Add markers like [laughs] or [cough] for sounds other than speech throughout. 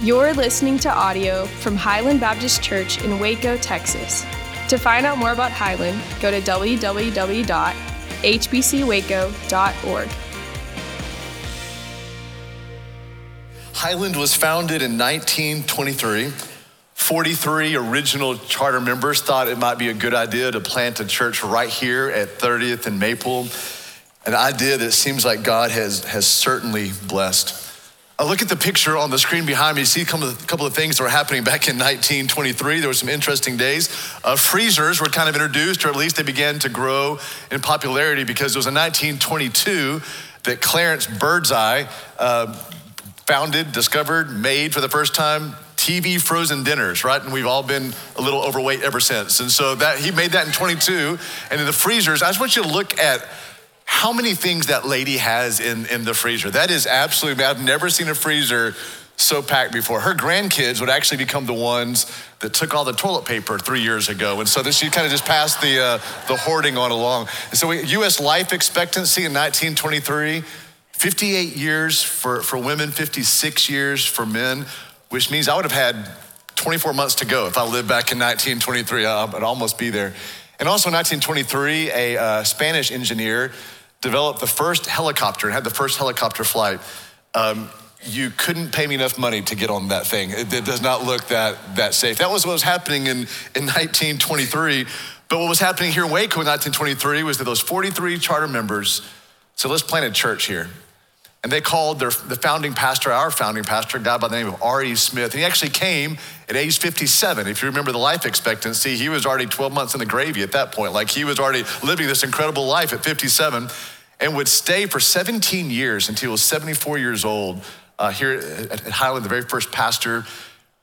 You're listening to audio from Highland Baptist Church in Waco, Texas. To find out more about Highland, go to www.hbcwaco.org. Highland was founded in 1923. 43 original charter members thought it might be a good idea to plant a church right here at 30th and Maple, an idea that seems like God has, has certainly blessed. I look at the picture on the screen behind me, you see a couple, of, things that were happening back in 1923. There were some interesting days. Uh, freezers were kind of introduced, or at least they began to grow in popularity because it was in 1922 that Clarence Birdseye uh, founded, discovered, made for the first time TV frozen dinners, right? And we've all been a little overweight ever since. And so that he made that in 22. And in the freezers, I just want you to look at how many things that lady has in, in the freezer. That is absolutely, I've never seen a freezer so packed before. Her grandkids would actually become the ones that took all the toilet paper three years ago. And so this, she kind of just passed the, uh, the hoarding on along. And so we, US life expectancy in 1923, 58 years for, for women, 56 years for men, which means I would have had 24 months to go if I lived back in 1923. I'd almost be there. And also in 1923, a uh, Spanish engineer developed the first helicopter and had the first helicopter flight. Um, you couldn't pay me enough money to get on that thing. It, it, does not look that, that safe. That was what was happening in, in [laughs] 1923. But what was happening here in Waco in 1923 was that those 43 charter members said, let's plant a church here. And they called their, the founding pastor, our founding pastor, a guy by the name of R.E. Smith. And he actually came at age 57. If you remember the life expectancy, he was already 12 months in the gravy at that point. Like he was already living this incredible life at 57 and would stay for 17 years until he was 74 years old uh, here at, at Highland, the very first pastor.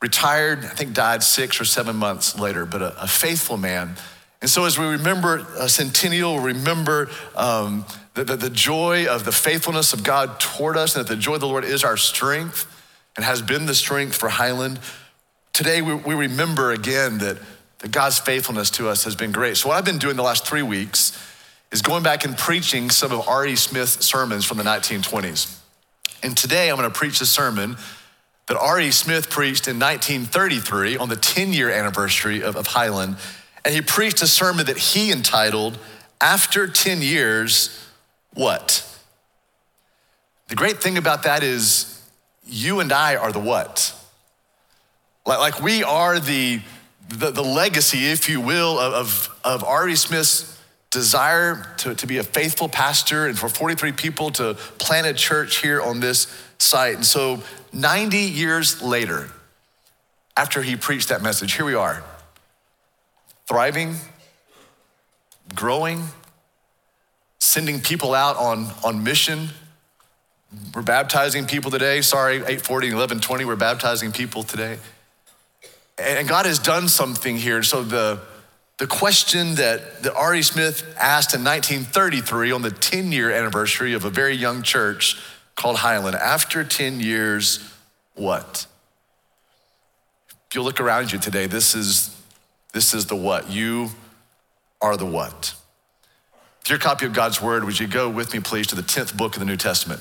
Retired, I think died six or seven months later, but a, a faithful man. And so, as we remember a centennial, remember um, the, the, the, joy of the faithfulness of God toward us, and that the joy of the Lord is our strength and has been the strength for Highland. Today, we, we remember again that, that God's faithfulness to us has been great. So, what I've been doing the last three weeks is going back and preaching some of R.E. Smith's sermons from the 1920s. And today, I'm going to preach a sermon that R.E. Smith preached in 1933 on the 10 year anniversary of, of Highland. And he preached a sermon that he entitled, After 10 Years, what? The great thing about that is you and I are the what. Like, like we are the, the, the legacy, if you will, of, of R.E. Smith's desire to, to be a faithful pastor and for 43 people to plant a church here on this site. And so 90 years later, after he preached that message, here we are, thriving, growing, sending people out on, on mission. We're baptizing people today. Sorry, 840 and 1120, we're baptizing people today. And God has done something here. So the, the question that, that R.E. Smith asked in 1933 on the 10 year anniversary of a very young church called Highland, after 10 years, what? If you look around you today, this is, this is the what. You are the what. If your copy of God's word, would you go with me, please, to the 10th book of the New Testament?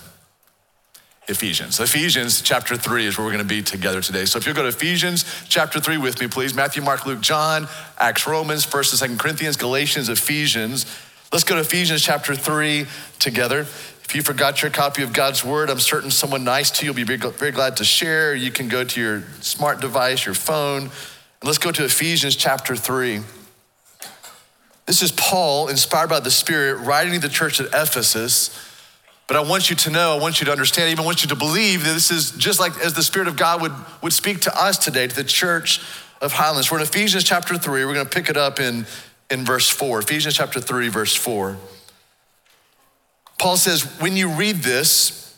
Ephesians. Ephesians chapter 3 is where we're going to be together today. So if you'll go to Ephesians chapter 3 with me, please. Matthew, Mark, Luke, John, Acts, Romans, 1st and 2nd Corinthians, Galatians, Ephesians. Let's go to Ephesians chapter 3 together. If you forgot your copy of God's word, I'm certain someone nice to you will be very, very glad to share. You can go to your smart device, your phone. Let's go to Ephesians chapter 3. This is Paul, inspired by the Spirit, writing to the church at Ephesus. But I want you to know, I want you to understand, I even want you to believe that this is just like as the Spirit of God would, would speak to us today, to the church of Highlands. We're in Ephesians chapter 3. We're going to pick it up in, in verse 4. Ephesians chapter 3, verse 4. Paul says, When you read this,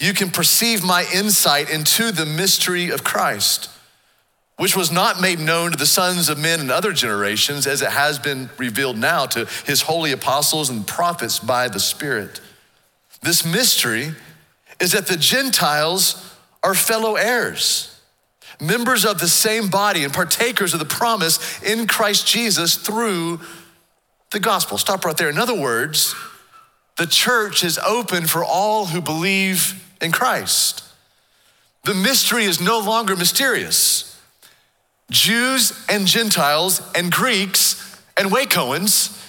you can perceive my insight into the mystery of Christ which was not made known to the sons of men in other generations, as it has been revealed now to his holy apostles and prophets by the Spirit. This mystery is that the Gentiles are fellow heirs, members of the same body, and partakers of the promise in Christ Jesus through the gospel. Stop right there. In other words, the church is open for all who believe in Christ. The mystery is no longer mysterious. Jews and Gentiles and Greeks and Wacoans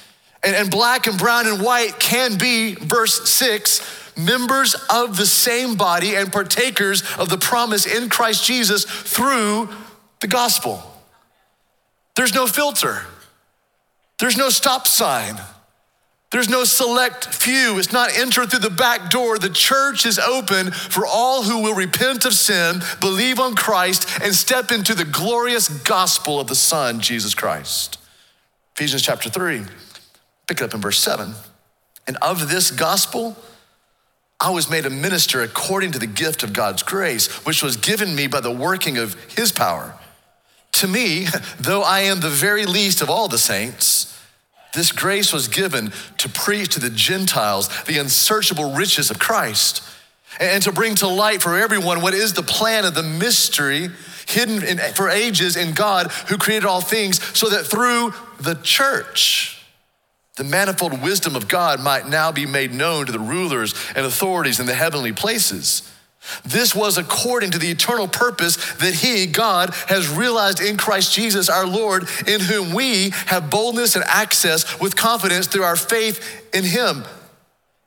and, and black and brown and white can be, verse six, members of the same body and partakers of the promise in Christ Jesus through the gospel. There's no filter, there's no stop sign. There's no select few. It's not enter through the back door. The church is open for all who will repent of sin, believe on Christ, and step into the glorious gospel of the Son, Jesus Christ. Ephesians chapter 3, pick it up in verse 7. And of this gospel, I was made a minister according to the gift of God's grace, which was given me by the working of his power. To me, [laughs] though I am the very least of all the saints, this grace was given to preach to the Gentiles the unsearchable riches of Christ and to bring to light for everyone what is the plan of the mystery hidden in, for ages in God who created all things, so that through the church, the manifold wisdom of God might now be made known to the rulers and authorities in the heavenly places. This was according to the eternal purpose that He, God, has realized in Christ Jesus our Lord, in whom we have boldness and access with confidence through our faith in Him.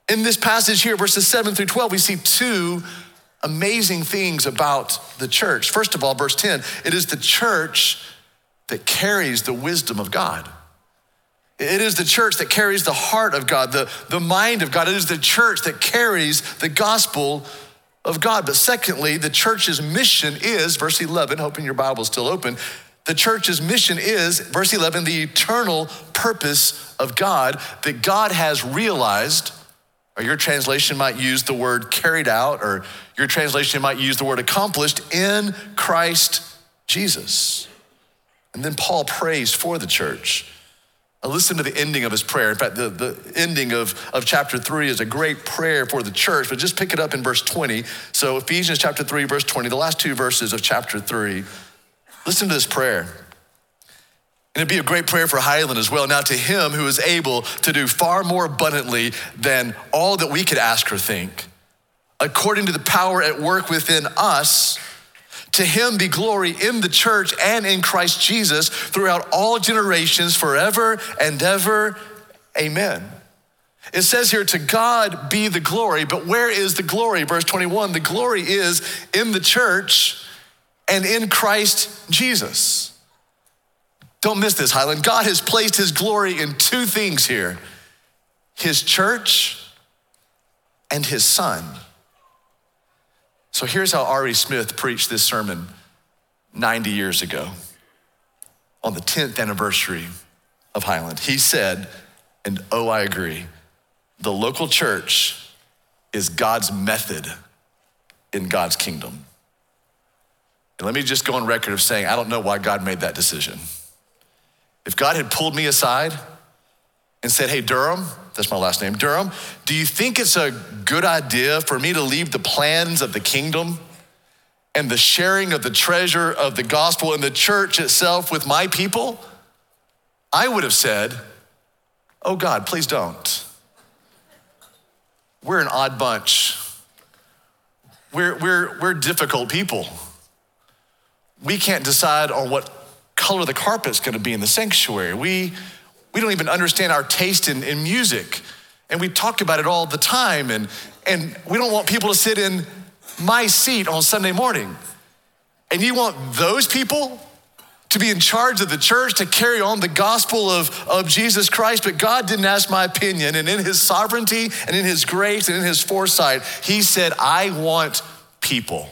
In this passage here, verses 7 through 12, we see two amazing things about the church. First of all, verse 10, it is the church that carries the wisdom of God. It is the church that carries the heart of God, the, the mind of God. It is the church that carries the gospel of God. But secondly, the church's mission is, verse 11, hoping your Bible's still open, the church's mission is, verse 11, the eternal purpose of God that God has realized, or your translation might use the word carried out, or your translation might use the word accomplished in Christ Jesus. And then Paul prays for the church. Listen to the ending of his prayer. In fact, the, the ending of, of chapter three is a great prayer for the church, but just pick it up in verse 20. So, Ephesians chapter 3, verse 20, the last two verses of chapter 3. Listen to this prayer. And it'd be a great prayer for Highland as well. Now, to him who is able to do far more abundantly than all that we could ask or think, according to the power at work within us, to him be glory in the church and in Christ Jesus throughout all generations, forever and ever. Amen. It says here, to God be the glory, but where is the glory? Verse 21 the glory is in the church and in Christ Jesus. Don't miss this, Highland. God has placed his glory in two things here his church and his son. So here's how R.E. Smith preached this sermon 90 years ago on the 10th anniversary of Highland. He said, and oh, I agree, the local church is God's method in God's kingdom. And let me just go on record of saying, I don't know why God made that decision. If God had pulled me aside and said, Hey, Durham, that's my last name, Durham, do you think it's a good idea for me to leave the plans of the kingdom and the sharing of the treasure of the gospel and the church itself with my people? I would have said, Oh God, please don't. We're an odd bunch. We're, we're, we're difficult people. We can't decide on what color the carpet's gonna be in the sanctuary. We, we don't even understand our taste in, in music. And we talk about it all the time. And, and we don't want people to sit in my seat on Sunday morning. And you want those people to be in charge of the church, to carry on the gospel of, of Jesus Christ. But God didn't ask my opinion. And in his sovereignty and in his grace and in his foresight, he said, I want people,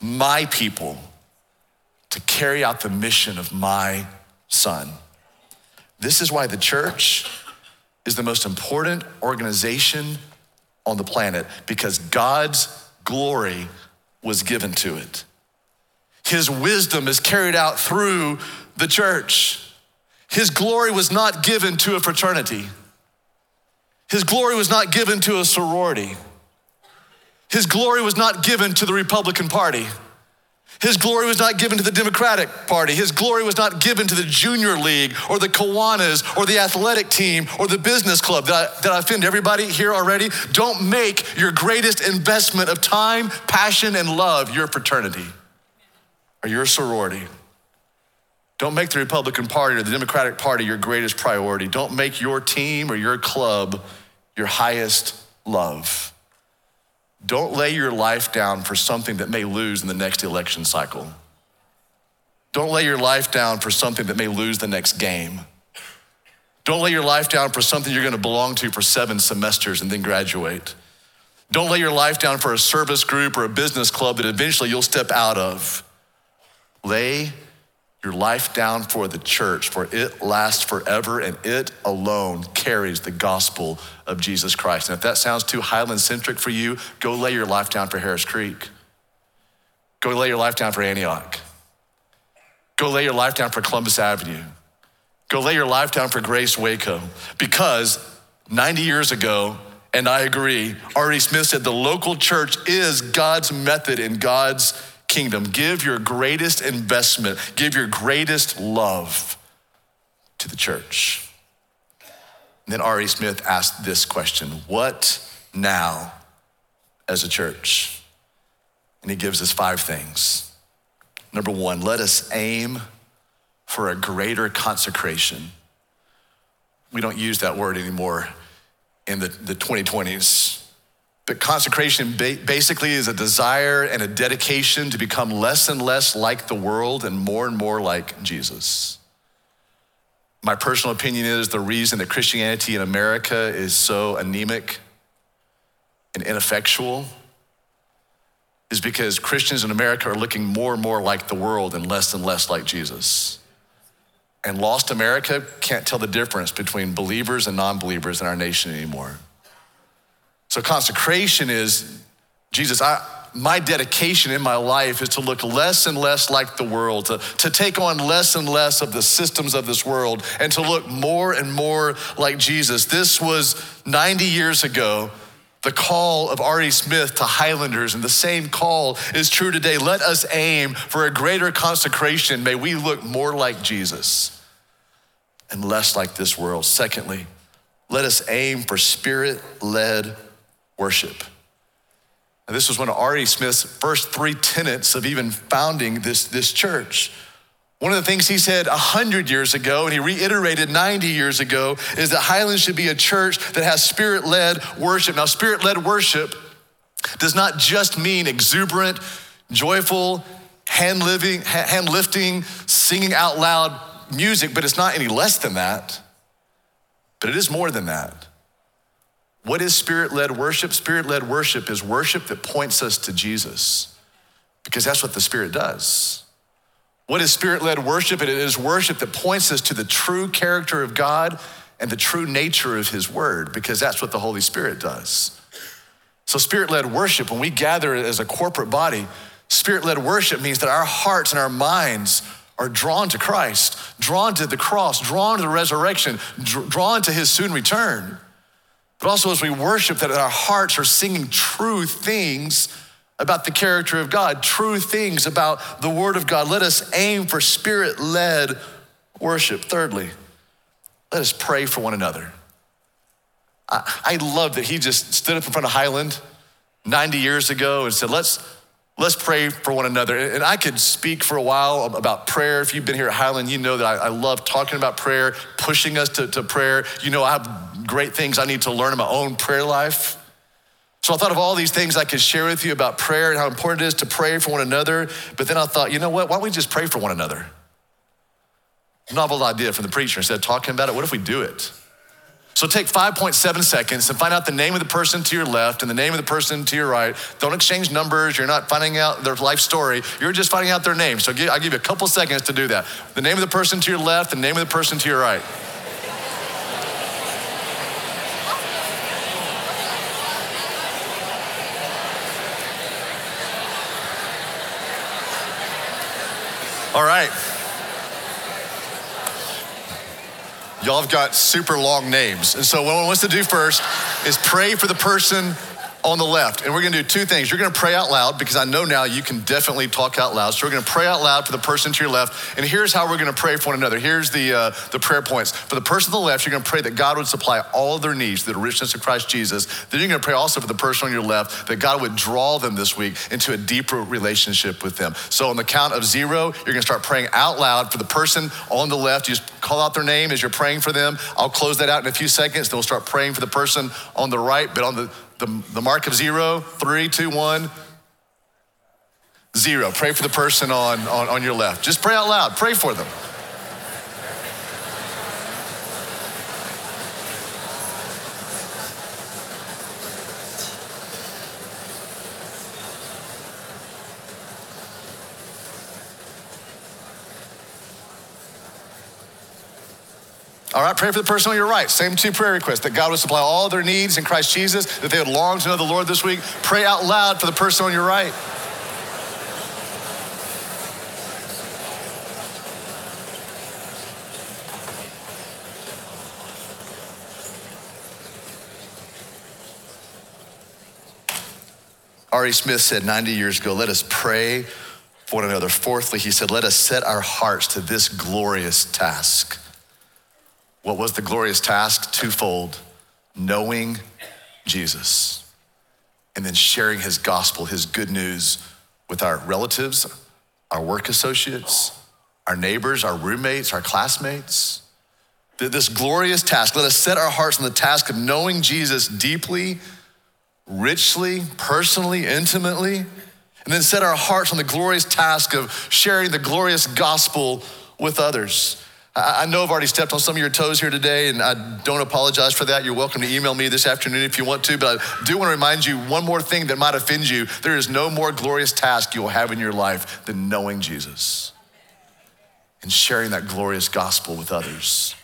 my people, to carry out the mission of my son. This is why the church is the most important organization on the planet because God's glory was given to it. His wisdom is carried out through the church. His glory was not given to a fraternity. His glory was not given to a sorority. His glory was not given to the Republican Party. His glory was not given to the Democratic Party. His glory was not given to the Junior League or the Kiwanis or the athletic team or the business club. Did I, did I offend everybody here already? Don't make your greatest investment of time, passion, and love your fraternity or your sorority. Don't make the Republican Party or the Democratic Party your greatest priority. Don't make your team or your club your highest love. Don't lay your life down for something that may lose in the next election cycle. Don't lay your life down for something that may lose the next game. Don't lay your life down for something you're going to belong to for seven semesters and then graduate. Don't lay your life down for a service group or a business club that eventually you'll step out of. Lay your life down for the church, for it lasts forever and it alone carries the gospel of Jesus Christ. And if that sounds too Highland centric for you, go lay your life down for Harris Creek. Go lay your life down for Antioch. Go lay your life down for Columbus Avenue. Go lay your life down for Grace Waco. Because 90 years ago, and I agree, R.E. Smith said the local church is God's method and God's kingdom. Give your greatest investment, give your greatest love to the church. And then R.E. Smith asked this question What now as a church? And he gives us five things. Number one, let us aim for a greater consecration. We don't use that word anymore in the, the 2020s. But consecration basically is a desire and a dedication to become less and less like the world and more and more like Jesus. My personal opinion is the reason that Christianity in America is so anemic and ineffectual is because Christians in America are looking more and more like the world and less and less like Jesus. And lost America can't tell the difference between believers and non believers in our nation anymore. So consecration is Jesus, I, my dedication in my life is to look less and less like the world, to, to take on less and less of the systems of this world, and to look more and more like Jesus. This was 90 years ago, the call of R.E. Smith to Highlanders, and the same call is true today. Let us aim for a greater consecration. May we look more like Jesus and less like this world. Secondly, let us aim for spirit led worship. And this was one of R.E. Smith's first three tenets of even founding this, this church. One of the things he said 100 years ago, and he reiterated 90 years ago, is that Highlands should be a church that has spirit led worship. Now, spirit led worship does not just mean exuberant, joyful, hand, living, hand lifting, singing out loud music, but it's not any less than that. But it is more than that. What is spirit led worship? Spirit led worship is worship that points us to Jesus, because that's what the Spirit does. What is spirit led worship? It is worship that points us to the true character of God and the true nature of His Word, because that's what the Holy Spirit does. So, spirit led worship, when we gather as a corporate body, spirit led worship means that our hearts and our minds are drawn to Christ, drawn to the cross, drawn to the resurrection, drawn to His soon return. But also, as we worship, that our hearts are singing true things about the character of God, true things about the Word of God. Let us aim for spirit led worship. Thirdly, let us pray for one another. I, I love that he just stood up in front of Highland 90 years ago and said, let's, let's pray for one another. And I could speak for a while about prayer. If you've been here at Highland, you know that I, I love talking about prayer, pushing us to, to prayer. You know, I have great things I need to learn in my own prayer life. So I thought of all these things I could share with you about prayer and how important it is to pray for one another. But then I thought, you know what? Why don't we just pray for one another? Novel idea from the preacher. Instead of talking about it, what if we do it? So take 5.7 seconds and find out the name of the person to your left and the name of the person to your right. Don't exchange numbers. You're not finding out their life story. You're just finding out their name. So I'll give you a couple seconds to do that. The name of the person to your left, the name of the person to your right. All right. Y'all have got super long names. And so, what one wants to do first is pray for the person on the left. And we're gonna do two things. You're gonna pray out loud because I know now you can definitely talk out loud. So we're gonna pray out loud for the person to your left. And here's how we're gonna pray for one another. Here's the, uh, the prayer points. For the person on the left, you're gonna pray that God would supply all of their needs, the richness of Christ Jesus. Then you're gonna pray also for the person on your left that God would draw them this week into a deeper relationship with them. So on the count of zero, you're gonna start praying out loud for the person on the left. You just call out their name as you're praying for them. I'll close that out in a few seconds. Then we'll start praying for the person on the right, but on the the, the mark of zero, three, two, one, zero. Pray for the person on, on, on your left. Just pray out loud, pray for them. All right, pray for the person on your right. Same two prayer requests that God would supply all their needs in Christ Jesus, that they would long to know the Lord this week. Pray out loud for the person on your right. R.E. Smith said 90 years ago, let us pray for one another. Fourthly, he said, let us set our hearts to this glorious task what was the glorious task? Twofold knowing Jesus and then sharing his gospel, his good news with our relatives, our work associates, our neighbors, our roommates, our classmates. This glorious task, let us set our hearts on the task of knowing Jesus deeply, richly, personally, intimately, and then set our hearts on the glorious task of sharing the glorious gospel with others. I know I've already stepped on some of your toes here today, and I don't apologize for that. You're welcome to email me this afternoon if you want to, but I do want to remind you one more thing that might offend you. There is no more glorious task you will have in your life than knowing Jesus and sharing that glorious gospel with others.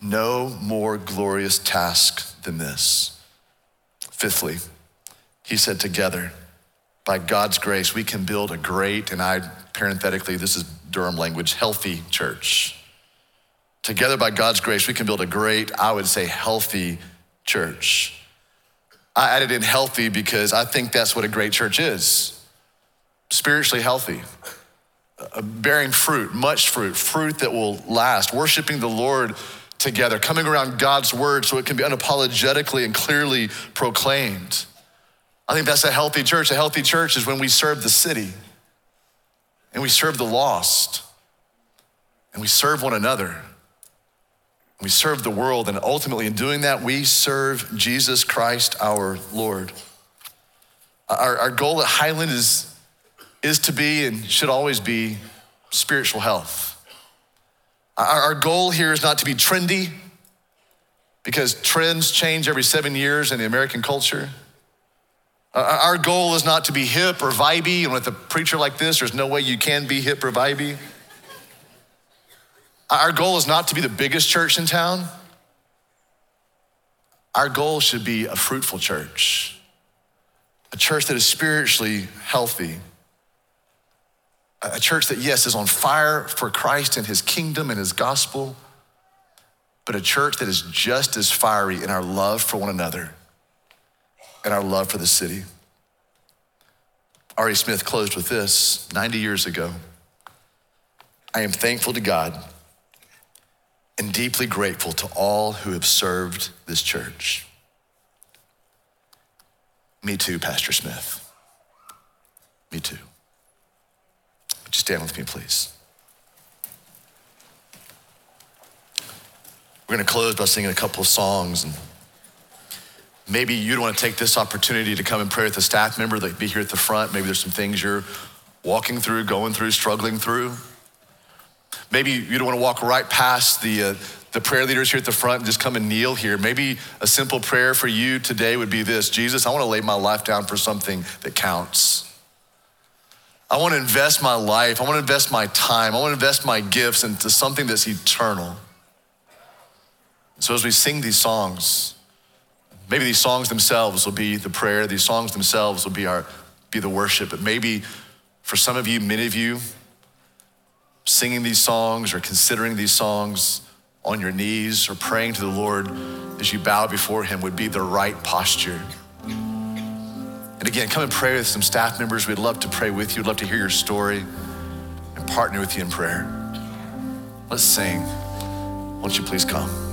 No more glorious task than this. Fifthly, he said, together, by God's grace, we can build a great, and I parenthetically, this is Durham language, healthy church. Together, by God's grace, we can build a great, I would say, healthy church. I added in healthy because I think that's what a great church is spiritually healthy, uh, bearing fruit, much fruit, fruit that will last, worshiping the Lord together, coming around God's word so it can be unapologetically and clearly proclaimed. I think that's a healthy church. A healthy church is when we serve the city and we serve the lost, and we serve one another. We serve the world, and ultimately, in doing that, we serve Jesus Christ our Lord. Our, our goal at Highland is, is to be and should always be spiritual health. Our, our goal here is not to be trendy, because trends change every seven years in the American culture. Uh, uh, our goal is not to be hip or vibey, and with a preacher like this, there's no way you can be hip or vibey. Uh, our goal is not to be the biggest church in town. Our goal should be a fruitful church, a church that is spiritually healthy, a church that, yes, is on fire for Christ and his kingdom and his gospel, but a church that is just as fiery in our love for one another and our love for the city. R.E. Smith closed with this 90 years ago. I am thankful to God and deeply grateful to all who have served this church. Me too, Pastor Smith. Me too. Would you stand with me, please? We're going to close by singing a couple of songs and Maybe you'd want to take this opportunity to come and pray with a staff member that be here at the front. Maybe there's some things you're walking through, going through, struggling through. Maybe you don't want to walk right past the, uh, the prayer leaders here at the front and just come and kneel here. Maybe a simple prayer for you today would be this Jesus, I want to lay my life down for something that counts. I want to invest my life, I want to invest my time, I want to invest my gifts into something that's eternal. So as we sing these songs, Maybe these songs themselves will be the prayer, these songs themselves will be our be the worship, but maybe for some of you, many of you, singing these songs or considering these songs on your knees or praying to the Lord as you bow before him would be the right posture. And again, come and pray with some staff members. We'd love to pray with you. We'd love to hear your story and partner with you in prayer. Let's sing. Won't you please come?